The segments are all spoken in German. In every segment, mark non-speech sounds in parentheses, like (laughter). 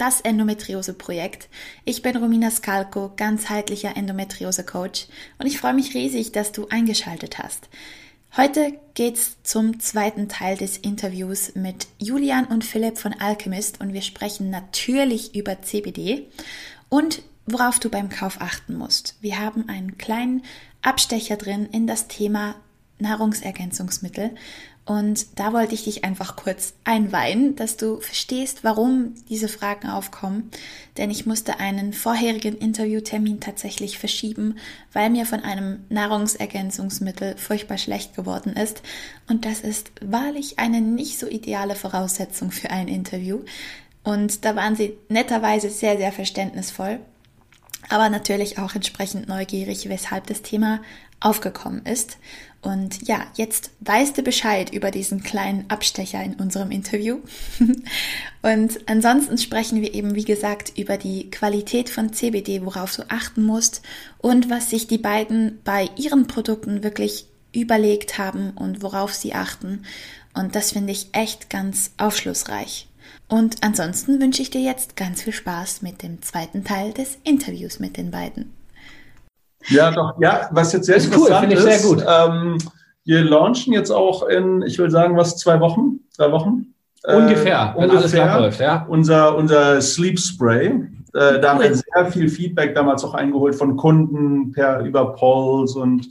das Endometriose-Projekt. Ich bin Romina Skalko, ganzheitlicher Endometriose-Coach und ich freue mich riesig, dass du eingeschaltet hast. Heute geht's zum zweiten Teil des Interviews mit Julian und Philipp von Alchemist und wir sprechen natürlich über CBD und worauf du beim Kauf achten musst. Wir haben einen kleinen Abstecher drin in das Thema Nahrungsergänzungsmittel und da wollte ich dich einfach kurz einweihen, dass du verstehst, warum diese Fragen aufkommen. Denn ich musste einen vorherigen Interviewtermin tatsächlich verschieben, weil mir von einem Nahrungsergänzungsmittel furchtbar schlecht geworden ist. Und das ist wahrlich eine nicht so ideale Voraussetzung für ein Interview. Und da waren sie netterweise sehr, sehr verständnisvoll aber natürlich auch entsprechend neugierig, weshalb das Thema aufgekommen ist. Und ja, jetzt weißt du Bescheid über diesen kleinen Abstecher in unserem Interview. (laughs) und ansonsten sprechen wir eben, wie gesagt, über die Qualität von CBD, worauf du achten musst und was sich die beiden bei ihren Produkten wirklich überlegt haben und worauf sie achten. Und das finde ich echt ganz aufschlussreich. Und ansonsten wünsche ich dir jetzt ganz viel Spaß mit dem zweiten Teil des Interviews mit den beiden. Ja, doch, ja, was jetzt sehr ist interessant cool, ist, sehr gut. Ähm, wir launchen jetzt auch in, ich will sagen, was, zwei Wochen, drei Wochen? Ungefähr, äh, wenn ungefähr, alles läuft, ja. Unser, unser Sleep Spray. Äh, da haben wir sehr viel Feedback damals auch eingeholt von Kunden per über Polls und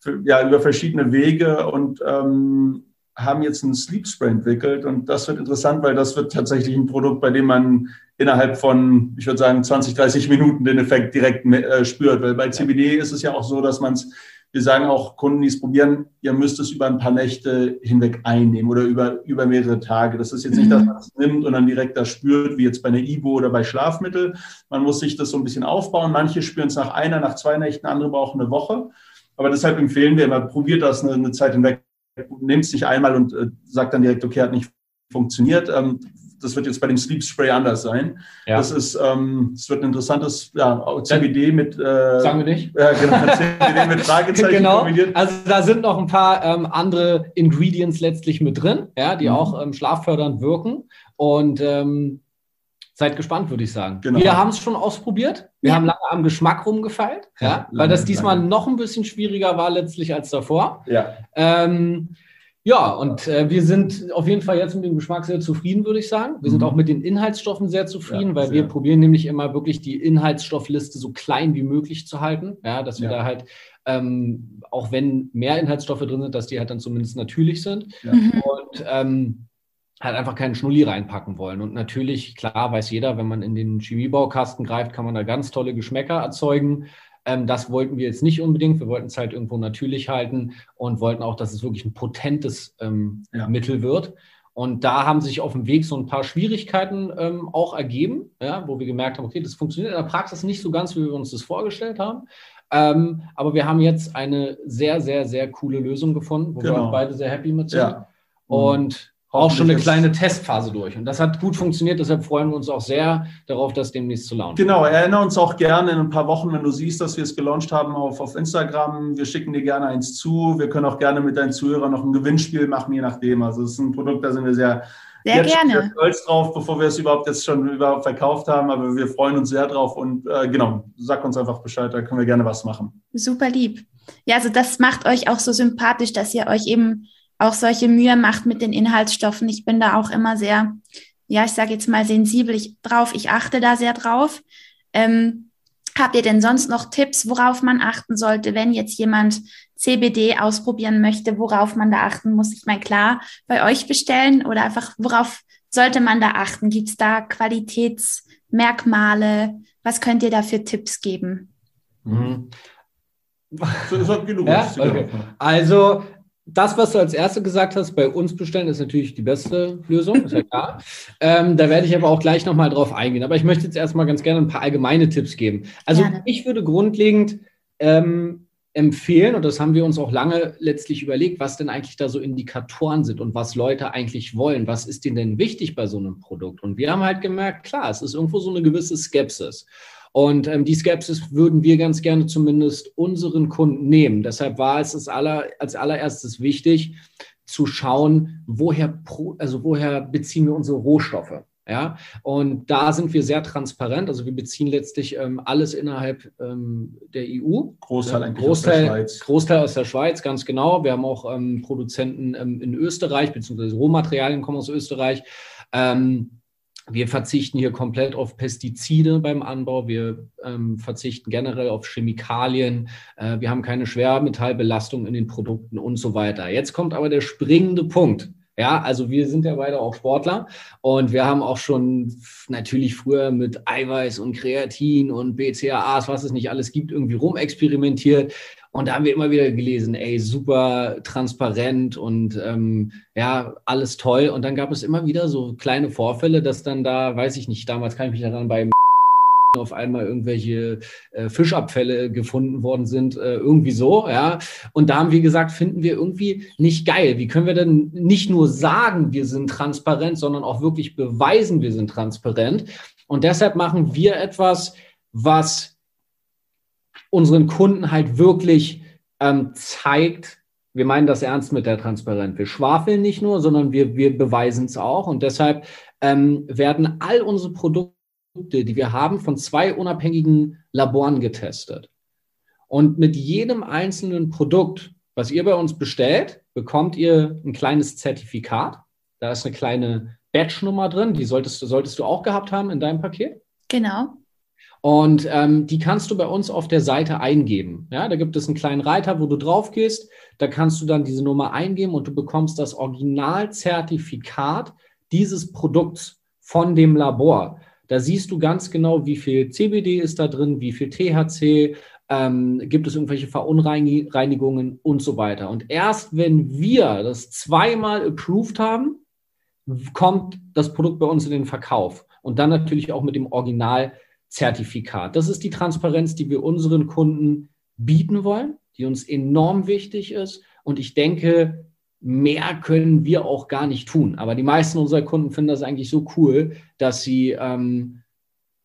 für, ja, über verschiedene Wege und ähm, haben jetzt ein Sleep Spray entwickelt und das wird interessant, weil das wird tatsächlich ein Produkt, bei dem man innerhalb von, ich würde sagen, 20, 30 Minuten den Effekt direkt äh, spürt. Weil bei CBD ist es ja auch so, dass man es, wir sagen auch Kunden, die es probieren, ihr müsst es über ein paar Nächte hinweg einnehmen oder über, über mehrere Tage. Das ist jetzt nicht, dass mhm. man es nimmt und dann direkt das spürt, wie jetzt bei einer Ibo oder bei Schlafmittel. Man muss sich das so ein bisschen aufbauen. Manche spüren es nach einer, nach zwei Nächten, andere brauchen eine Woche. Aber deshalb empfehlen wir immer, probiert das eine, eine Zeit hinweg. Nehmt es nicht einmal und äh, sagt dann direkt, okay, hat nicht funktioniert. Ähm, das wird jetzt bei dem Sleep Spray anders sein. Ja. Das ist, ähm, es wird ein interessantes ja, CBD mit. Äh, Sagen wir nicht. Ja, genau, CBD mit (laughs) Fragezeichen genau. kombiniert. Also da sind noch ein paar ähm, andere Ingredients letztlich mit drin, ja, die mhm. auch ähm, schlaffördernd wirken. Und ähm, seid gespannt, würde ich sagen. Genau. Wir haben es schon ausprobiert. Wir ja. haben lange am Geschmack rumgefeilt, ja, ja weil das diesmal noch ein bisschen schwieriger war letztlich als davor. Ja. Ähm, ja, und äh, wir sind auf jeden Fall jetzt mit dem Geschmack sehr zufrieden, würde ich sagen. Wir mhm. sind auch mit den Inhaltsstoffen sehr zufrieden, ja, weil sehr. wir probieren nämlich immer wirklich die Inhaltsstoffliste so klein wie möglich zu halten. Ja, dass wir ja. da halt, ähm, auch wenn mehr Inhaltsstoffe drin sind, dass die halt dann zumindest natürlich sind. Ja. Mhm. Und ähm, halt einfach keinen Schnulli reinpacken wollen. Und natürlich, klar, weiß jeder, wenn man in den Chemiebaukasten greift, kann man da ganz tolle Geschmäcker erzeugen. Ähm, das wollten wir jetzt nicht unbedingt. Wir wollten es halt irgendwo natürlich halten und wollten auch, dass es wirklich ein potentes ähm, ja. Mittel wird. Und da haben sich auf dem Weg so ein paar Schwierigkeiten ähm, auch ergeben, ja, wo wir gemerkt haben, okay, das funktioniert in der Praxis nicht so ganz, wie wir uns das vorgestellt haben. Ähm, aber wir haben jetzt eine sehr, sehr, sehr coole Lösung gefunden, wo genau. wir beide sehr happy mit sind. Ja. Und auch schon eine kleine Testphase durch. Und das hat gut funktioniert, deshalb freuen wir uns auch sehr darauf, das demnächst zu launchen. Genau, erinnere uns auch gerne in ein paar Wochen, wenn du siehst, dass wir es gelauncht haben auf, auf Instagram. Wir schicken dir gerne eins zu. Wir können auch gerne mit deinen Zuhörern noch ein Gewinnspiel machen, je nachdem. Also es ist ein Produkt, da sind wir sehr, sehr gerne. stolz drauf, bevor wir es überhaupt jetzt schon überhaupt verkauft haben. Aber wir freuen uns sehr drauf und äh, genau, sag uns einfach Bescheid, da können wir gerne was machen. Super lieb. Ja, also das macht euch auch so sympathisch, dass ihr euch eben auch solche Mühe macht mit den Inhaltsstoffen. Ich bin da auch immer sehr, ja, ich sage jetzt mal sensibel ich, drauf. Ich achte da sehr drauf. Ähm, habt ihr denn sonst noch Tipps, worauf man achten sollte, wenn jetzt jemand CBD ausprobieren möchte, worauf man da achten muss? Ich meine, klar, bei euch bestellen oder einfach, worauf sollte man da achten? Gibt es da Qualitätsmerkmale? Was könnt ihr da für Tipps geben? Mhm. So, so genug. Ja? Okay. Also das, was du als Erste gesagt hast, bei uns bestellen, ist natürlich die beste Lösung, ist ja klar. (laughs) ähm, da werde ich aber auch gleich nochmal drauf eingehen. Aber ich möchte jetzt erstmal ganz gerne ein paar allgemeine Tipps geben. Also gerne. ich würde grundlegend ähm, empfehlen, und das haben wir uns auch lange letztlich überlegt, was denn eigentlich da so Indikatoren sind und was Leute eigentlich wollen. Was ist denen denn wichtig bei so einem Produkt? Und wir haben halt gemerkt, klar, es ist irgendwo so eine gewisse Skepsis. Und ähm, die Skepsis würden wir ganz gerne zumindest unseren Kunden nehmen. Deshalb war es aller, als allererstes wichtig zu schauen, woher, also woher beziehen wir unsere Rohstoffe. Ja, und da sind wir sehr transparent. Also wir beziehen letztlich ähm, alles innerhalb ähm, der EU. Großteil eigentlich Großteil, aus der Schweiz. Großteil aus der Schweiz, ganz genau. Wir haben auch ähm, Produzenten ähm, in Österreich, beziehungsweise Rohmaterialien kommen aus Österreich. Ähm, wir verzichten hier komplett auf Pestizide beim Anbau. Wir ähm, verzichten generell auf Chemikalien. Äh, wir haben keine Schwermetallbelastung in den Produkten und so weiter. Jetzt kommt aber der springende Punkt. Ja, also wir sind ja beide auch Sportler und wir haben auch schon natürlich früher mit Eiweiß und Kreatin und BCAAs, was es nicht alles gibt, irgendwie rumexperimentiert. Und da haben wir immer wieder gelesen, ey, super transparent und ähm, ja, alles toll. Und dann gab es immer wieder so kleine Vorfälle, dass dann da, weiß ich nicht, damals kann ich mich daran beim (laughs) auf einmal irgendwelche äh, Fischabfälle gefunden worden sind, äh, irgendwie so, ja. Und da haben wir gesagt, finden wir irgendwie nicht geil. Wie können wir denn nicht nur sagen, wir sind transparent, sondern auch wirklich beweisen, wir sind transparent? Und deshalb machen wir etwas, was unseren Kunden halt wirklich ähm, zeigt, wir meinen das ernst mit der Transparenz. Wir schwafeln nicht nur, sondern wir, wir beweisen es auch. Und deshalb ähm, werden all unsere Produkte, die wir haben, von zwei unabhängigen Laboren getestet. Und mit jedem einzelnen Produkt, was ihr bei uns bestellt, bekommt ihr ein kleines Zertifikat. Da ist eine kleine Batch-Nummer drin. Die solltest, solltest du auch gehabt haben in deinem Paket. Genau. Und ähm, die kannst du bei uns auf der Seite eingeben. Ja, da gibt es einen kleinen Reiter, wo du drauf gehst. Da kannst du dann diese Nummer eingeben und du bekommst das Originalzertifikat dieses Produkts von dem Labor. Da siehst du ganz genau, wie viel CBD ist da drin, wie viel THC, ähm, gibt es irgendwelche Verunreinigungen und so weiter. Und erst wenn wir das zweimal approved haben, kommt das Produkt bei uns in den Verkauf. Und dann natürlich auch mit dem Originalzertifikat. Zertifikat. Das ist die Transparenz, die wir unseren Kunden bieten wollen, die uns enorm wichtig ist. Und ich denke, mehr können wir auch gar nicht tun. Aber die meisten unserer Kunden finden das eigentlich so cool, dass sie ähm,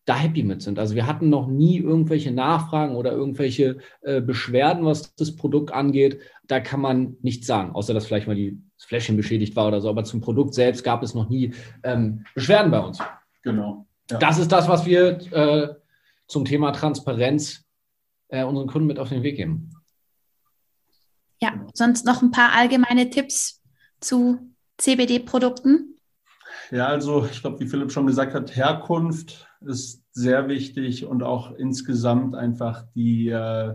da happy mit sind. Also wir hatten noch nie irgendwelche Nachfragen oder irgendwelche äh, Beschwerden, was das Produkt angeht. Da kann man nichts sagen, außer dass vielleicht mal die, das Fläschchen beschädigt war oder so. Aber zum Produkt selbst gab es noch nie ähm, Beschwerden bei uns. Genau. Ja. Das ist das, was wir äh, zum Thema Transparenz äh, unseren Kunden mit auf den Weg geben. Ja, sonst noch ein paar allgemeine Tipps zu CBD-Produkten? Ja, also ich glaube, wie Philipp schon gesagt hat, Herkunft ist sehr wichtig und auch insgesamt einfach die äh,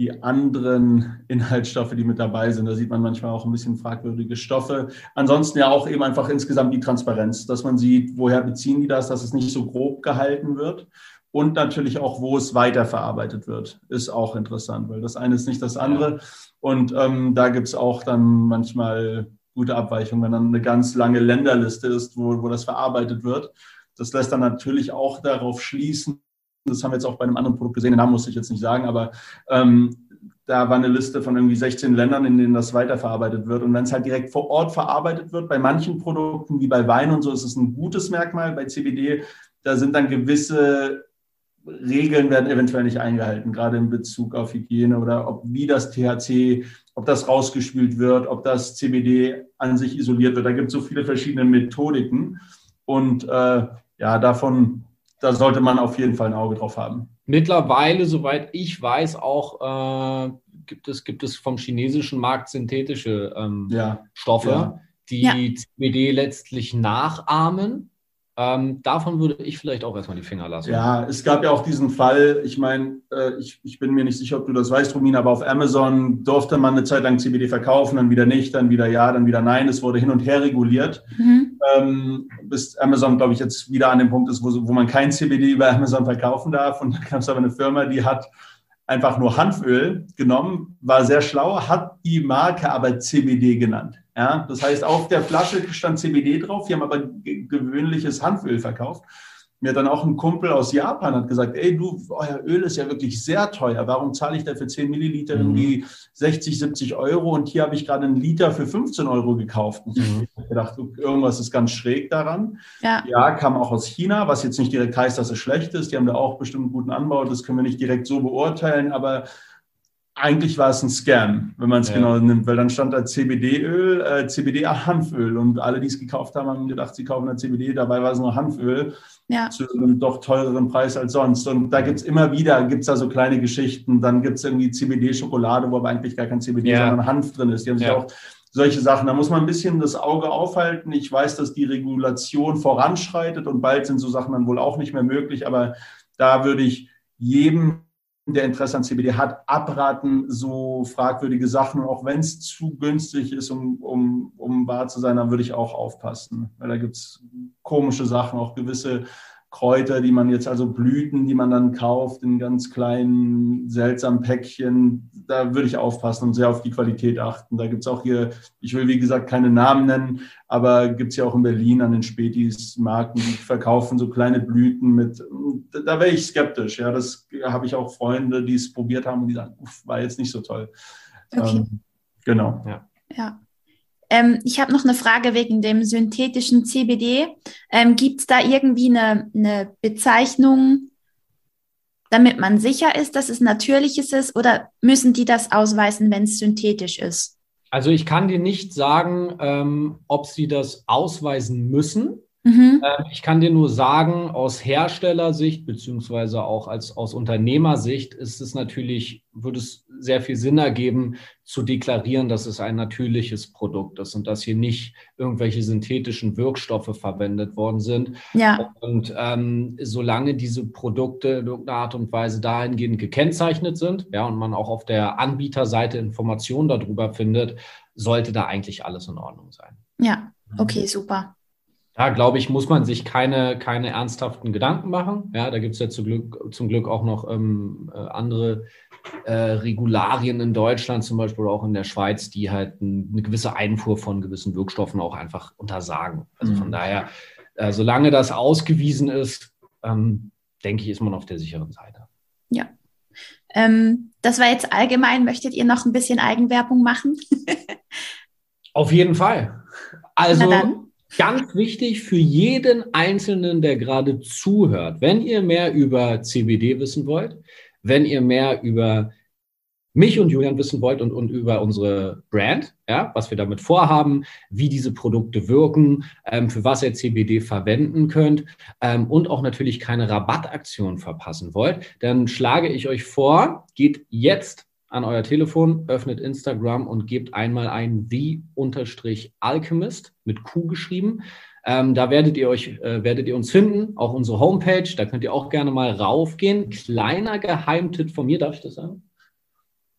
die anderen Inhaltsstoffe, die mit dabei sind. Da sieht man manchmal auch ein bisschen fragwürdige Stoffe. Ansonsten ja auch eben einfach insgesamt die Transparenz, dass man sieht, woher beziehen die das, dass es nicht so grob gehalten wird. Und natürlich auch, wo es weiterverarbeitet wird, ist auch interessant, weil das eine ist nicht das andere. Und ähm, da gibt es auch dann manchmal gute Abweichungen, wenn dann eine ganz lange Länderliste ist, wo, wo das verarbeitet wird. Das lässt dann natürlich auch darauf schließen, das haben wir jetzt auch bei einem anderen Produkt gesehen, den Namen musste ich jetzt nicht sagen, aber ähm, da war eine Liste von irgendwie 16 Ländern, in denen das weiterverarbeitet wird. Und wenn es halt direkt vor Ort verarbeitet wird, bei manchen Produkten wie bei Wein und so, ist es ein gutes Merkmal. Bei CBD, da sind dann gewisse Regeln werden eventuell nicht eingehalten, gerade in Bezug auf Hygiene oder ob wie das THC, ob das rausgespült wird, ob das CBD an sich isoliert wird. Da gibt es so viele verschiedene Methodiken. Und äh, ja, davon da sollte man auf jeden Fall ein Auge drauf haben. Mittlerweile, soweit ich weiß, auch äh, gibt, es, gibt es vom chinesischen Markt synthetische ähm, ja. Stoffe, ja. die ja. CBD letztlich nachahmen ähm, davon würde ich vielleicht auch erstmal die Finger lassen. Ja, es gab ja auch diesen Fall, ich meine, äh, ich, ich bin mir nicht sicher, ob du das weißt, Romina, aber auf Amazon durfte man eine Zeit lang CBD verkaufen, dann wieder nicht, dann wieder ja, dann wieder nein. Es wurde hin und her reguliert, mhm. ähm, bis Amazon, glaube ich, jetzt wieder an dem Punkt ist, wo, wo man kein CBD über Amazon verkaufen darf. Und dann gab es aber eine Firma, die hat einfach nur Hanföl genommen, war sehr schlau, hat die Marke aber CBD genannt. Ja, das heißt, auf der Flasche stand CBD drauf, die haben aber gewöhnliches Hanföl verkauft mir dann auch ein Kumpel aus Japan hat gesagt, ey du, euer Öl ist ja wirklich sehr teuer. Warum zahle ich da für 10 Milliliter mhm. irgendwie 60, 70 Euro und hier habe ich gerade einen Liter für 15 Euro gekauft. Und mhm. ich habe gedacht, irgendwas ist ganz schräg daran. Ja. ja, kam auch aus China, was jetzt nicht direkt heißt, dass es schlecht ist. Die haben da auch bestimmt einen guten Anbau. Das können wir nicht direkt so beurteilen, aber eigentlich war es ein Scam, wenn man es ja. genau nimmt, weil dann stand da CBD-Öl, äh, CBD-Hanföl und alle, die es gekauft haben, haben gedacht, sie kaufen da CBD, dabei war es nur Hanföl ja. zu einem doch teureren Preis als sonst. Und da gibt es immer wieder, gibt es da so kleine Geschichten, dann gibt es irgendwie CBD-Schokolade, wo aber eigentlich gar kein CBD, ja. sondern Hanf drin ist. Die haben sich auch solche Sachen. Da muss man ein bisschen das Auge aufhalten. Ich weiß, dass die Regulation voranschreitet und bald sind so Sachen dann wohl auch nicht mehr möglich, aber da würde ich jedem der Interesse an CBD hat, abraten, so fragwürdige Sachen. auch wenn es zu günstig ist, um, um, um wahr zu sein, dann würde ich auch aufpassen. Weil da gibt es komische Sachen, auch gewisse Kräuter, die man jetzt, also Blüten, die man dann kauft in ganz kleinen, seltsamen Päckchen. Da würde ich aufpassen und sehr auf die Qualität achten. Da gibt es auch hier, ich will wie gesagt keine Namen nennen, aber gibt es ja auch in Berlin an den Spätis Marken, die verkaufen so kleine Blüten mit, da wäre ich skeptisch. Ja, das habe ich auch Freunde, die es probiert haben und die sagen, uff, war jetzt nicht so toll. Okay. Ähm, genau. Ja. ja. Ähm, ich habe noch eine Frage wegen dem synthetischen CBD. Ähm, Gibt es da irgendwie eine, eine Bezeichnung, damit man sicher ist, dass es natürliches ist, oder müssen die das ausweisen, wenn es synthetisch ist? Also ich kann dir nicht sagen, ähm, ob sie das ausweisen müssen. Mhm. Ähm, ich kann dir nur sagen, aus Herstellersicht beziehungsweise auch als aus Unternehmersicht ist es natürlich, würde es sehr viel Sinn ergeben, zu deklarieren, dass es ein natürliches Produkt ist und dass hier nicht irgendwelche synthetischen Wirkstoffe verwendet worden sind. Ja. Und ähm, solange diese Produkte in irgendeiner Art und Weise dahingehend gekennzeichnet sind, ja, und man auch auf der Anbieterseite Informationen darüber findet, sollte da eigentlich alles in Ordnung sein. Ja, okay, super da glaube ich, muss man sich keine, keine ernsthaften Gedanken machen. Ja, da gibt es ja zum Glück, zum Glück auch noch ähm, äh, andere äh, Regularien in Deutschland, zum Beispiel auch in der Schweiz, die halt ein, eine gewisse Einfuhr von gewissen Wirkstoffen auch einfach untersagen. Also mhm. von daher, äh, solange das ausgewiesen ist, ähm, denke ich, ist man auf der sicheren Seite. Ja. Ähm, das war jetzt allgemein. Möchtet ihr noch ein bisschen Eigenwerbung machen? (laughs) auf jeden Fall. Also Ganz wichtig für jeden Einzelnen, der gerade zuhört, wenn ihr mehr über CBD wissen wollt, wenn ihr mehr über mich und Julian wissen wollt und, und über unsere Brand, ja, was wir damit vorhaben, wie diese Produkte wirken, ähm, für was ihr CBD verwenden könnt ähm, und auch natürlich keine Rabattaktion verpassen wollt, dann schlage ich euch vor, geht jetzt an euer Telefon, öffnet Instagram und gebt einmal ein The-Alchemist mit Q geschrieben. Ähm, da werdet ihr euch, äh, werdet ihr uns finden, auch unsere Homepage. Da könnt ihr auch gerne mal raufgehen. Kleiner Geheimtipp von mir, darf ich das sagen?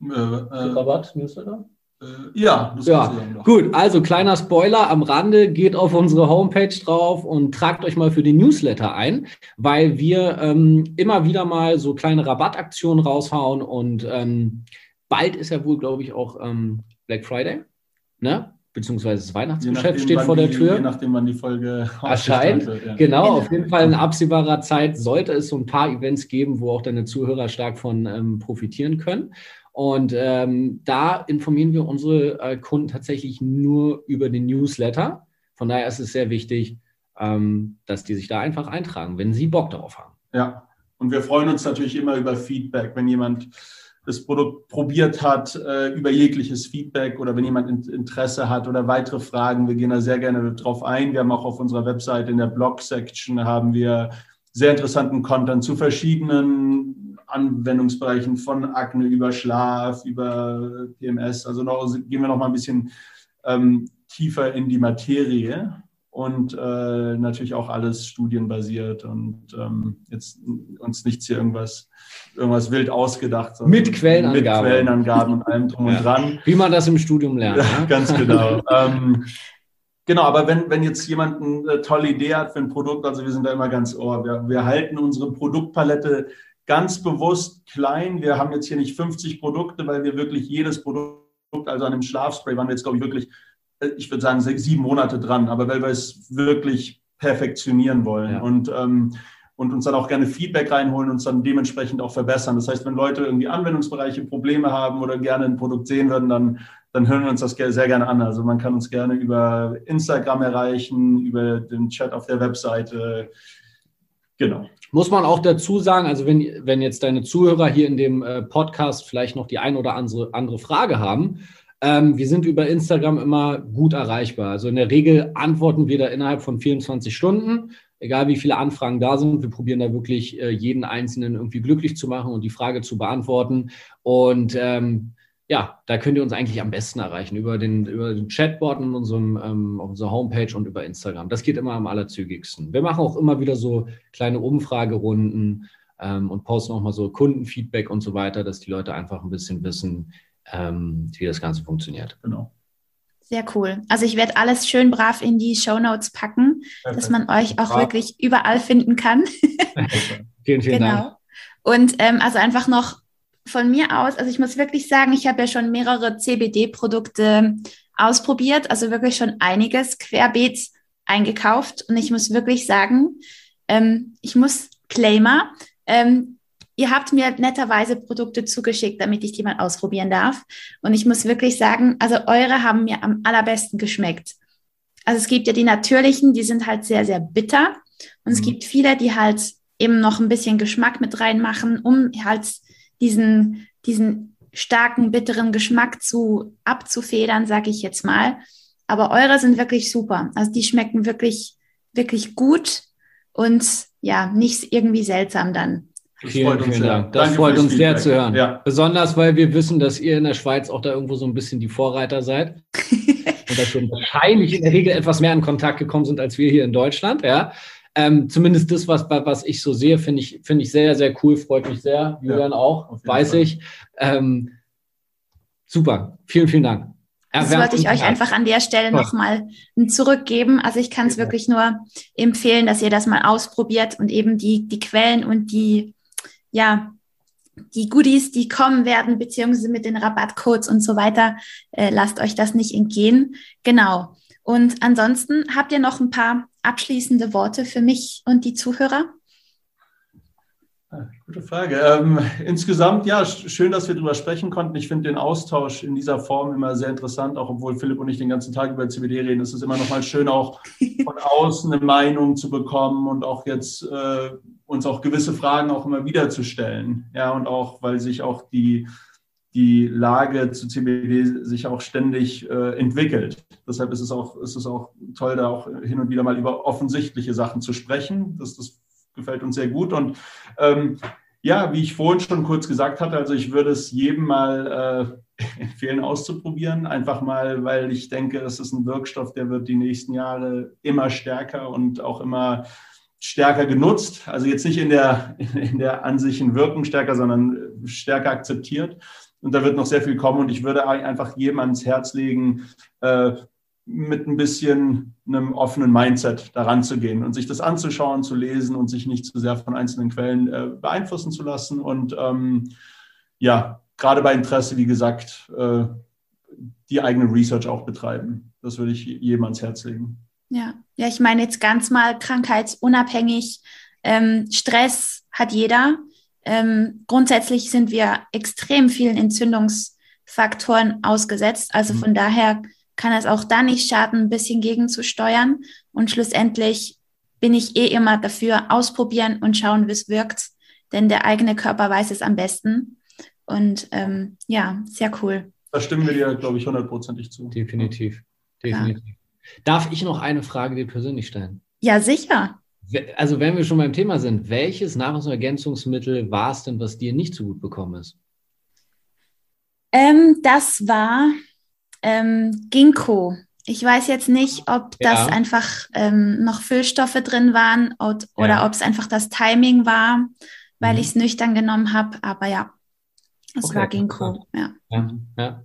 Äh, äh, Rabatt, Newsletter? Äh, ja, das ja. gut. Also kleiner Spoiler am Rande, geht auf unsere Homepage drauf und tragt euch mal für den Newsletter ein, weil wir ähm, immer wieder mal so kleine Rabattaktionen raushauen und ähm, bald ist ja wohl, glaube ich, auch ähm, Black Friday, ne? Beziehungsweise das Weihnachtsgeschäft steht vor der die, Tür. Je nachdem, wann die Folge erscheint. Ja. Genau, auf jeden Fall in absehbarer Zeit sollte es so ein paar Events geben, wo auch deine Zuhörer stark von ähm, profitieren können. Und ähm, da informieren wir unsere äh, Kunden tatsächlich nur über den Newsletter. Von daher ist es sehr wichtig, ähm, dass die sich da einfach eintragen, wenn sie Bock darauf haben. Ja, und wir freuen uns natürlich immer über Feedback, wenn jemand das Produkt probiert hat, äh, über jegliches Feedback oder wenn jemand Interesse hat oder weitere Fragen. Wir gehen da sehr gerne drauf ein. Wir haben auch auf unserer Webseite in der Blog-Section haben wir sehr interessanten Content zu verschiedenen Anwendungsbereichen von Akne über Schlaf, über PMS. Also noch, gehen wir noch mal ein bisschen ähm, tiefer in die Materie und äh, natürlich auch alles studienbasiert und ähm, jetzt uns nichts hier irgendwas, irgendwas wild ausgedacht. Mit Quellenangaben. Mit Quellenangaben und allem drum ja. und dran. Wie man das im Studium lernt. Ja, ne? Ganz genau. (laughs) ähm, Genau, aber wenn, wenn jetzt jemand eine tolle Idee hat für ein Produkt, also wir sind da immer ganz ohr, wir, wir halten unsere Produktpalette ganz bewusst klein. Wir haben jetzt hier nicht 50 Produkte, weil wir wirklich jedes Produkt, also an dem Schlafspray waren wir jetzt, glaube ich, wirklich, äh, ich würde sagen, sieben Monate dran, aber weil wir es wirklich perfektionieren wollen. Ja. Und ähm, und uns dann auch gerne Feedback reinholen und uns dann dementsprechend auch verbessern. Das heißt, wenn Leute irgendwie Anwendungsbereiche Probleme haben oder gerne ein Produkt sehen würden, dann, dann hören wir uns das sehr gerne an. Also man kann uns gerne über Instagram erreichen, über den Chat auf der Webseite. Genau. Muss man auch dazu sagen, also wenn, wenn jetzt deine Zuhörer hier in dem äh, Podcast vielleicht noch die ein oder andere, andere Frage haben, ähm, wir sind über Instagram immer gut erreichbar. Also in der Regel antworten wir da innerhalb von 24 Stunden egal wie viele Anfragen da sind, wir probieren da wirklich äh, jeden Einzelnen irgendwie glücklich zu machen und die Frage zu beantworten. Und ähm, ja, da könnt ihr uns eigentlich am besten erreichen über den, über den Chatbot in unserem, ähm, auf unserer Homepage und über Instagram. Das geht immer am allerzügigsten. Wir machen auch immer wieder so kleine Umfragerunden ähm, und posten auch mal so Kundenfeedback und so weiter, dass die Leute einfach ein bisschen wissen, ähm, wie das Ganze funktioniert. Genau. Sehr cool. Also ich werde alles schön brav in die Show Notes packen, Perfekt. dass man euch auch brav. wirklich überall finden kann. (laughs) vielen, vielen genau. Dank. Und ähm, also einfach noch von mir aus, also ich muss wirklich sagen, ich habe ja schon mehrere CBD-Produkte ausprobiert, also wirklich schon einiges querbeet eingekauft. Und ich muss wirklich sagen, ähm, ich muss Claimer, ähm, Ihr habt mir netterweise Produkte zugeschickt, damit ich die mal ausprobieren darf. Und ich muss wirklich sagen, also eure haben mir am allerbesten geschmeckt. Also es gibt ja die natürlichen, die sind halt sehr, sehr bitter. Und mhm. es gibt viele, die halt eben noch ein bisschen Geschmack mit reinmachen, um halt diesen, diesen starken, bitteren Geschmack zu abzufedern, sage ich jetzt mal. Aber eure sind wirklich super. Also die schmecken wirklich, wirklich gut und ja, nicht irgendwie seltsam dann. Das vielen, freut uns vielen Dank. Das Danke freut uns sehr zu hören. Ja. Besonders, weil wir wissen, dass ihr in der Schweiz auch da irgendwo so ein bisschen die Vorreiter seid. (laughs) und dass wir wahrscheinlich in der Regel etwas mehr in Kontakt gekommen sind als wir hier in Deutschland. Ja. Ähm, zumindest das, was, was ich so sehe, finde ich, finde ich sehr, sehr cool, freut mich sehr. Julian ja, auch, weiß Fall. ich. Ähm, super, vielen, vielen Dank. Das wollte ich euch einfach an der Stelle nochmal zurückgeben. Also ich kann es wirklich nur empfehlen, dass ihr das mal ausprobiert und eben die, die Quellen und die ja, die Goodies, die kommen werden, beziehungsweise mit den Rabattcodes und so weiter, äh, lasst euch das nicht entgehen. Genau. Und ansonsten habt ihr noch ein paar abschließende Worte für mich und die Zuhörer? Ah, gute Frage. Ähm, insgesamt, ja, schön, dass wir darüber sprechen konnten. Ich finde den Austausch in dieser Form immer sehr interessant, auch obwohl Philipp und ich den ganzen Tag über CBD reden. Es ist immer noch mal schön, auch (laughs) von außen eine Meinung zu bekommen und auch jetzt äh, uns auch gewisse Fragen auch immer wieder zu stellen. Ja, und auch, weil sich auch die, die Lage zu CBD sich auch ständig äh, entwickelt. Deshalb ist es auch, ist es auch toll, da auch hin und wieder mal über offensichtliche Sachen zu sprechen. Das, das gefällt uns sehr gut. Und ähm, ja, wie ich vorhin schon kurz gesagt hatte, also ich würde es jedem mal äh, (laughs) empfehlen auszuprobieren, einfach mal, weil ich denke, es ist ein Wirkstoff, der wird die nächsten Jahre immer stärker und auch immer stärker genutzt. Also jetzt nicht in der, (laughs) in der an sich Wirkung stärker, sondern stärker akzeptiert. Und da wird noch sehr viel kommen. Und ich würde einfach jedem ans Herz legen, äh, mit ein bisschen einem offenen Mindset daran zu gehen und sich das anzuschauen, zu lesen und sich nicht zu sehr von einzelnen Quellen äh, beeinflussen zu lassen. Und ähm, ja, gerade bei Interesse, wie gesagt, äh, die eigene Research auch betreiben. Das würde ich jedem ans Herz legen. Ja, ja, ich meine jetzt ganz mal krankheitsunabhängig. Ähm, Stress hat jeder. Ähm, grundsätzlich sind wir extrem vielen Entzündungsfaktoren ausgesetzt. Also mhm. von daher kann es auch da nicht schaden, ein bisschen gegenzusteuern. Und schlussendlich bin ich eh immer dafür, ausprobieren und schauen, wie es wirkt. Denn der eigene Körper weiß es am besten. Und ähm, ja, sehr cool. Da stimmen wir dir, glaube ich, hundertprozentig zu. Definitiv. Definitiv. Ja. Darf ich noch eine Frage dir persönlich stellen? Ja, sicher. Also, wenn wir schon beim Thema sind, welches Nahrungsergänzungsmittel war es denn, was dir nicht so gut bekommen ist? Ähm, das war ähm, Ginkgo. Ich weiß jetzt nicht, ob das ja. einfach ähm, noch Füllstoffe drin waren oder, ja. ob es einfach das Timing war, weil mhm. ich es nüchtern genommen habe. Aber ja, es okay, war Ginkgo. Ja. ja. Ja.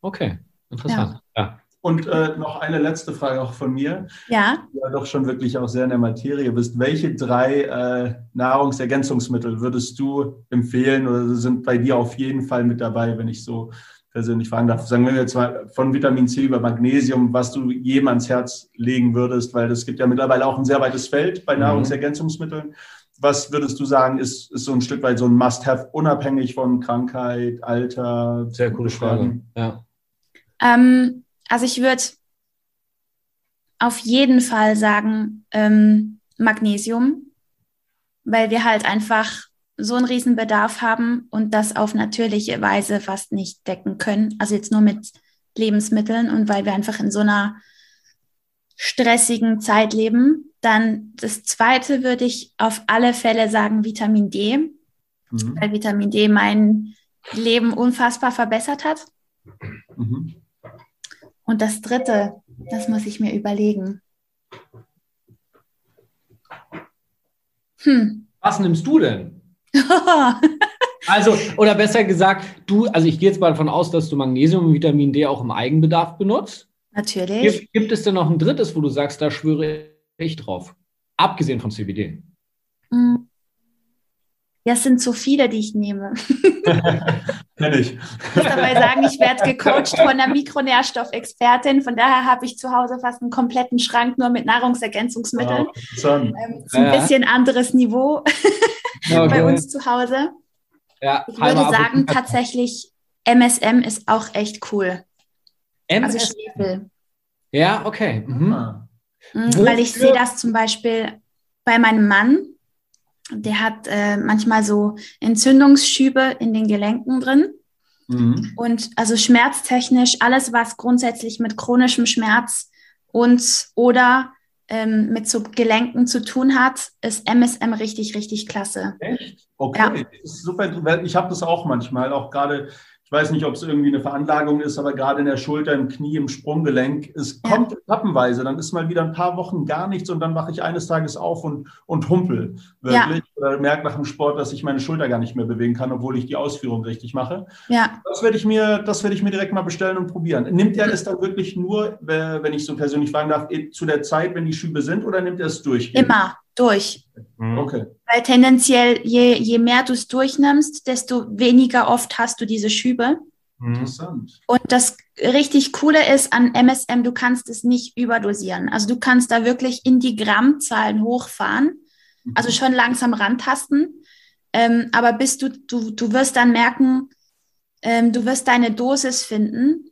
Okay, interessant. Ja. Und äh, noch eine letzte Frage auch von mir. Ja. Du ja doch schon wirklich auch sehr in der Materie bist. Welche drei äh, Nahrungsergänzungsmittel würdest du empfehlen oder sind bei dir auf jeden Fall mit dabei, wenn ich so persönlich fragen darf? Sagen wir jetzt mal von Vitamin C über Magnesium, was du jedem ans Herz legen würdest, weil es gibt ja mittlerweile auch ein sehr weites Feld bei mhm. Nahrungsergänzungsmitteln. Was würdest du sagen, ist, ist so ein Stück weit so ein Must-Have, unabhängig von Krankheit, Alter? Sehr coole Frage. Ja. Ähm, also ich würde auf jeden Fall sagen ähm, Magnesium, weil wir halt einfach so einen riesen Bedarf haben und das auf natürliche Weise fast nicht decken können. Also jetzt nur mit Lebensmitteln und weil wir einfach in so einer stressigen Zeit leben. Dann das zweite würde ich auf alle Fälle sagen Vitamin D, mhm. weil Vitamin D mein Leben unfassbar verbessert hat. Mhm. Und das dritte, das muss ich mir überlegen. Hm. Was nimmst du denn? (laughs) also, oder besser gesagt, du, also ich gehe jetzt mal davon aus, dass du Magnesium und Vitamin D auch im Eigenbedarf benutzt. Natürlich. Gibt, gibt es denn noch ein drittes, wo du sagst, da schwöre ich drauf? Abgesehen von CBD. Hm. Ja, es sind so viele, die ich nehme. (laughs) (laughs) Kenn ich. Ich muss dabei sagen, ich werde gecoacht von einer Mikronährstoffexpertin. Von daher habe ich zu Hause fast einen kompletten Schrank nur mit Nahrungsergänzungsmitteln. Wow, ähm, ist ein ja. bisschen anderes Niveau (laughs) okay. bei uns zu Hause. Ja, ich würde sagen, tatsächlich, MSM ist auch echt cool. MSM? Also Schwefel. Ja, okay. Mhm. Ah. Mhm, weil ich sehe das zum Beispiel bei meinem Mann der hat äh, manchmal so Entzündungsschübe in den Gelenken drin. Mhm. Und also schmerztechnisch, alles, was grundsätzlich mit chronischem Schmerz und oder ähm, mit so Gelenken zu tun hat, ist MSM richtig, richtig klasse. Echt? Okay, ja. super. Ich habe das auch manchmal, auch gerade ich weiß nicht, ob es irgendwie eine Veranlagung ist, aber gerade in der Schulter, im Knie, im Sprunggelenk, es kommt ja. etappenweise. Dann ist mal wieder ein paar Wochen gar nichts und dann wache ich eines Tages auf und, und humpel wirklich. Ja. Oder merke nach dem Sport, dass ich meine Schulter gar nicht mehr bewegen kann, obwohl ich die Ausführung richtig mache. Ja. Das werde ich mir, das werde ich mir direkt mal bestellen und probieren. Nimmt er es dann wirklich nur, wenn ich so persönlich fragen darf, zu der Zeit, wenn die Schübe sind, oder nimmt er es durch? Immer durch. Mhm. Okay. Weil tendenziell, je, je mehr du es durchnimmst, desto weniger oft hast du diese Schübe. Interessant. Und das richtig Coole ist an MSM, du kannst es nicht überdosieren. Also du kannst da wirklich in die Grammzahlen hochfahren, mhm. also schon langsam rantasten. Ähm, aber bis du, du, du wirst dann merken, ähm, du wirst deine Dosis finden.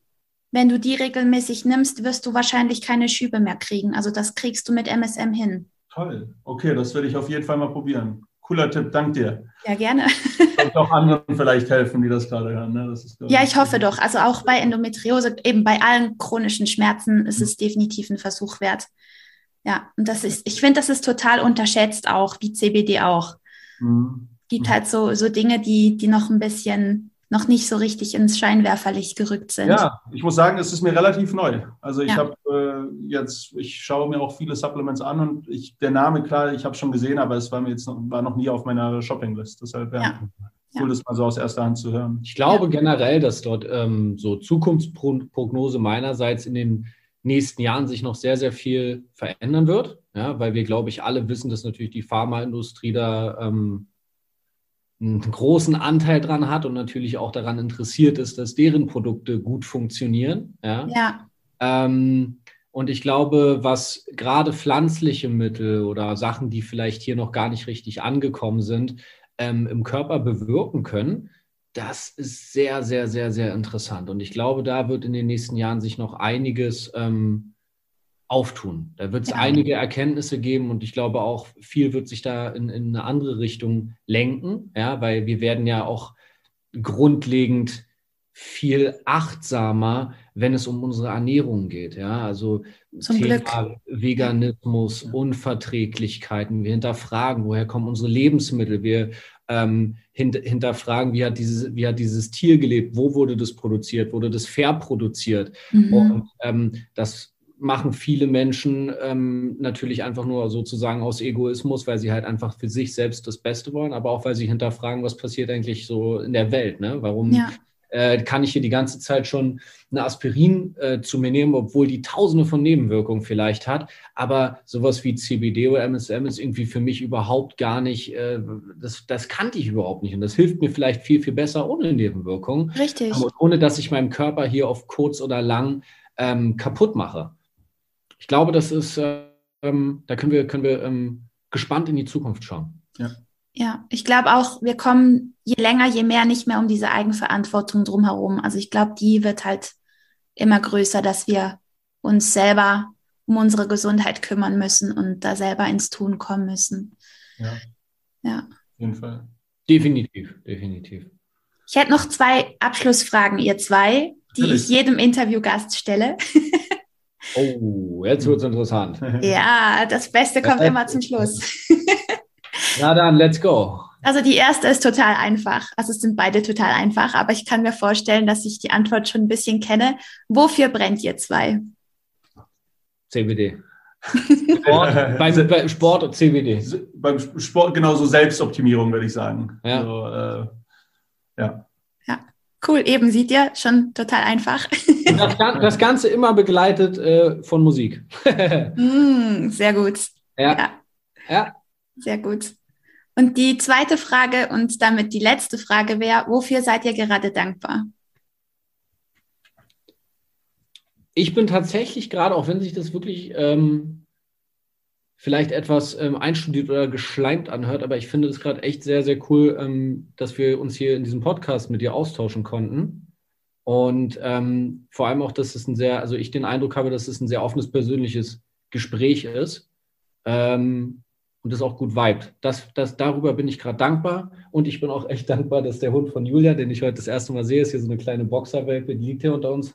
Wenn du die regelmäßig nimmst, wirst du wahrscheinlich keine Schübe mehr kriegen. Also das kriegst du mit MSM hin. Toll. Okay, das werde ich auf jeden Fall mal probieren. Cooler Tipp, dank dir. Ja, gerne. (laughs) Und auch anderen vielleicht helfen, die das gerade hören. Ne? Das ist, ja, ich hoffe doch. Also auch bei Endometriose, eben bei allen chronischen Schmerzen ist es definitiv ein Versuch wert. Ja, und das ist, ich finde, das ist total unterschätzt auch, wie CBD auch. Mhm. Gibt halt so, so Dinge, die, die noch ein bisschen noch nicht so richtig ins Scheinwerferlicht gerückt sind. Ja, ich muss sagen, es ist mir relativ neu. Also ich ja. habe äh, jetzt, ich schaue mir auch viele Supplements an und ich, der Name, klar, ich habe schon gesehen, aber es war mir jetzt noch, war noch nie auf meiner Shoppinglist. Deshalb ja, ja. cool, das mal so aus erster Hand zu hören. Ich glaube generell, dass dort ähm, so Zukunftsprognose meinerseits in den nächsten Jahren sich noch sehr, sehr viel verändern wird. Ja, weil wir, glaube ich, alle wissen, dass natürlich die Pharmaindustrie da ähm, einen großen Anteil dran hat und natürlich auch daran interessiert ist, dass deren Produkte gut funktionieren. Ja. ja. Ähm, und ich glaube, was gerade pflanzliche Mittel oder Sachen, die vielleicht hier noch gar nicht richtig angekommen sind, ähm, im Körper bewirken können, das ist sehr, sehr, sehr, sehr interessant. Und ich glaube, da wird in den nächsten Jahren sich noch einiges ähm, auftun. Da wird es ja. einige Erkenntnisse geben und ich glaube auch, viel wird sich da in, in, eine andere Richtung lenken, ja, weil wir werden ja auch grundlegend viel achtsamer, wenn es um unsere Ernährung geht. Ja, also Zum Thema Glück. Veganismus. Unverträglichkeiten. Wir hinterfragen, woher kommen unsere Lebensmittel. Wir ähm, hint hinterfragen, wie hat, dieses, wie hat dieses Tier gelebt, wo wurde das produziert, wurde das fair produziert. Mhm. Und ähm, das machen viele Menschen ähm, natürlich einfach nur sozusagen aus Egoismus, weil sie halt einfach für sich selbst das Beste wollen, aber auch weil sie hinterfragen, was passiert eigentlich so in der Welt. Ne? Warum, ja. äh, kann ich hier die ganze Zeit schon eine Aspirin äh, zu mir nehmen, obwohl die tausende von Nebenwirkungen vielleicht hat. Aber sowas wie CBD oder MSM ist irgendwie für mich überhaupt gar nicht, äh, das, das kannte ich überhaupt nicht. Und das hilft mir vielleicht viel, viel besser ohne Nebenwirkungen. Richtig. Und ohne dass ich meinem Körper hier auf kurz oder lang ähm, kaputt mache. Ich glaube, das ist, ähm, da können wir, können wir ähm, gespannt in die Zukunft schauen. Ja. Ja, ich glaube auch, wir kommen je länger, je mehr nicht mehr um diese Eigenverantwortung drumherum. Also ich glaube, die wird halt immer größer, dass wir uns selber um unsere Gesundheit kümmern müssen und da selber ins Tun kommen müssen. Ja. Ja. Auf jeden Fall. Definitiv, definitiv. Ich hätte noch zwei Abschlussfragen, ihr zwei, die Natürlich. ich jedem Interviewgast stelle. (laughs) oh, jetzt wird es interessant. (laughs) ja, das Beste kommt immer zum Schluss. (laughs) Na dann, let's go. Also die erste ist total einfach. Also es sind beide total einfach, aber ich kann mir vorstellen, dass ich die Antwort schon ein bisschen kenne. Wofür brennt ihr zwei? CBD. (laughs) Sport, beim, beim, Sport und CBD. Beim Sport genauso Selbstoptimierung, würde ich sagen. Ja. Also, äh, ja. Cool, eben sieht ihr, schon total einfach. Das, das Ganze immer begleitet äh, von Musik. (laughs) mm, sehr gut. Ja. ja. ja. Sehr gut. Und die zweite Frage und damit die letzte Frage wäre, wofür seid ihr gerade dankbar? Ich bin tatsächlich gerade, auch wenn sich das wirklich ähm, vielleicht etwas ähm, einstudiert oder geschleimt anhört, aber ich finde es gerade echt sehr, sehr cool, ähm, dass wir uns hier in diesem Podcast mit dir austauschen konnten. Und ähm, vor allem auch, dass es ein sehr, also ich den Eindruck habe, dass es ein sehr offenes persönliches Gespräch ist. Ähm, und das auch gut vibet. Das, das, darüber bin ich gerade dankbar. Und ich bin auch echt dankbar, dass der Hund von Julia, den ich heute das erste Mal sehe, ist hier so eine kleine Boxerwelpe, die liegt hier unter uns.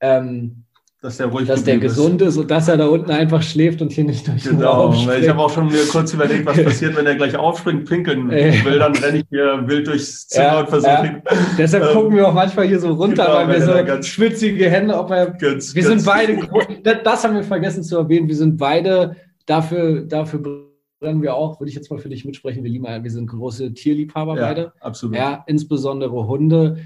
Ähm, dass der, ruhig dass der gesund ist. ist. und dass er da unten einfach schläft und hier nicht durch den genau, Raum springt. Ich habe auch schon mir kurz überlegt, was passiert, wenn er gleich aufspringt, pinkeln (laughs) will, dann renne ich hier wild durchs Zimmer ja, und versuche ja. (laughs) Deshalb ähm, gucken wir auch manchmal hier so runter, genau, weil wir so ganz schwitzige Hände, ob er. Ganz, wir ganz sind (laughs) beide, das, das haben wir vergessen zu erwähnen, wir sind beide dafür, dafür brennen wir auch, würde ich jetzt mal für dich mitsprechen, wir lieben, wir sind große Tierliebhaber ja, beide. Absolut. Ja, insbesondere Hunde.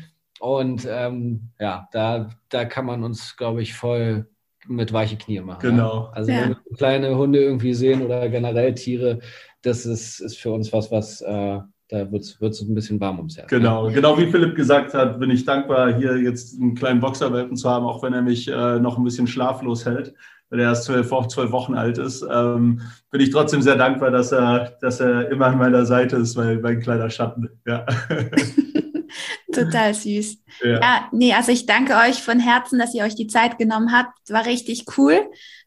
Und ähm, ja, da, da kann man uns, glaube ich, voll mit weiche Knie machen. Genau. Ja? Also ja. wenn wir kleine Hunde irgendwie sehen oder generell Tiere, das ist, ist für uns was, was äh, da wird es ein bisschen warm ums Herz. Genau, genau wie Philipp gesagt hat, bin ich dankbar, hier jetzt einen kleinen Boxerwelpen zu haben, auch wenn er mich äh, noch ein bisschen schlaflos hält weil er erst zwölf, zwölf Wochen alt ist, ähm, bin ich trotzdem sehr dankbar, dass er, dass er immer an meiner Seite ist, weil mein kleiner Schatten. Ja. (laughs) (laughs) Total süß. Ja. ja. nee, also ich danke euch von Herzen, dass ihr euch die Zeit genommen habt. War richtig cool.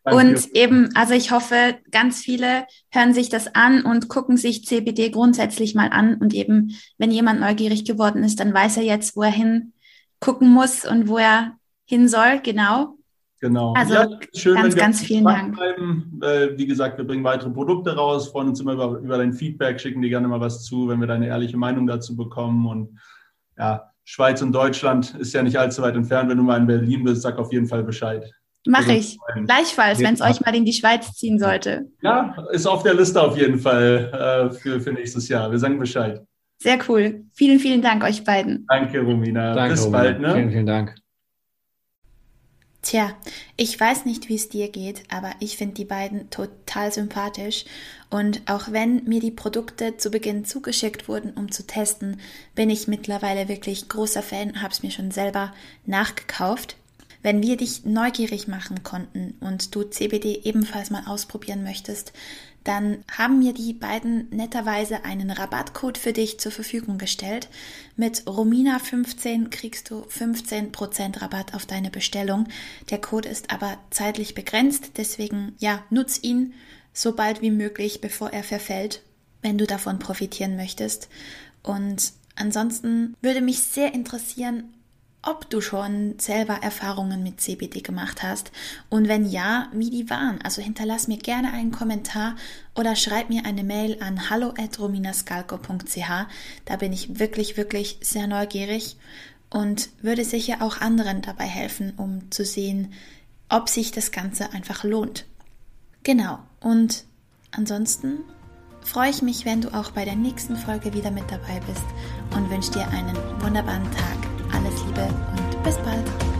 Danke. Und eben, also ich hoffe, ganz viele hören sich das an und gucken sich CBD grundsätzlich mal an. Und eben, wenn jemand neugierig geworden ist, dann weiß er jetzt, wo er hin gucken muss und wo er hin soll, genau. Genau. Also ja, schön, ganz, ganz vielen Dank. Bleiben. Wie gesagt, wir bringen weitere Produkte raus, freuen uns immer über, über dein Feedback, schicken dir gerne mal was zu, wenn wir deine ehrliche Meinung dazu bekommen. Und ja, Schweiz und Deutschland ist ja nicht allzu weit entfernt. Wenn du mal in Berlin bist, sag auf jeden Fall Bescheid. Mache ich. Gleichfalls, wenn es euch mal in die Schweiz ziehen sollte. Ja, ist auf der Liste auf jeden Fall äh, für, für nächstes Jahr. Wir sagen Bescheid. Sehr cool. Vielen, vielen Dank euch beiden. Danke, Romina. Danke, Bis Romina. bald. Ne? Vielen, vielen Dank. Tja, ich weiß nicht, wie es dir geht, aber ich finde die beiden total sympathisch. Und auch wenn mir die Produkte zu Beginn zugeschickt wurden, um zu testen, bin ich mittlerweile wirklich großer Fan, habe es mir schon selber nachgekauft. Wenn wir dich neugierig machen konnten und du CBD ebenfalls mal ausprobieren möchtest, dann haben mir die beiden netterweise einen Rabattcode für dich zur Verfügung gestellt. Mit Romina15 kriegst du 15% Rabatt auf deine Bestellung. Der Code ist aber zeitlich begrenzt, deswegen ja, nutz ihn so bald wie möglich, bevor er verfällt, wenn du davon profitieren möchtest. Und ansonsten würde mich sehr interessieren, ob du schon selber Erfahrungen mit CBD gemacht hast und wenn ja, wie die waren. Also hinterlass mir gerne einen Kommentar oder schreib mir eine Mail an hallo@rominascalco.ch. Da bin ich wirklich wirklich sehr neugierig und würde sicher auch anderen dabei helfen, um zu sehen, ob sich das Ganze einfach lohnt. Genau. Und ansonsten freue ich mich, wenn du auch bei der nächsten Folge wieder mit dabei bist und wünsche dir einen wunderbaren Tag. Alles Liebe und bis bald.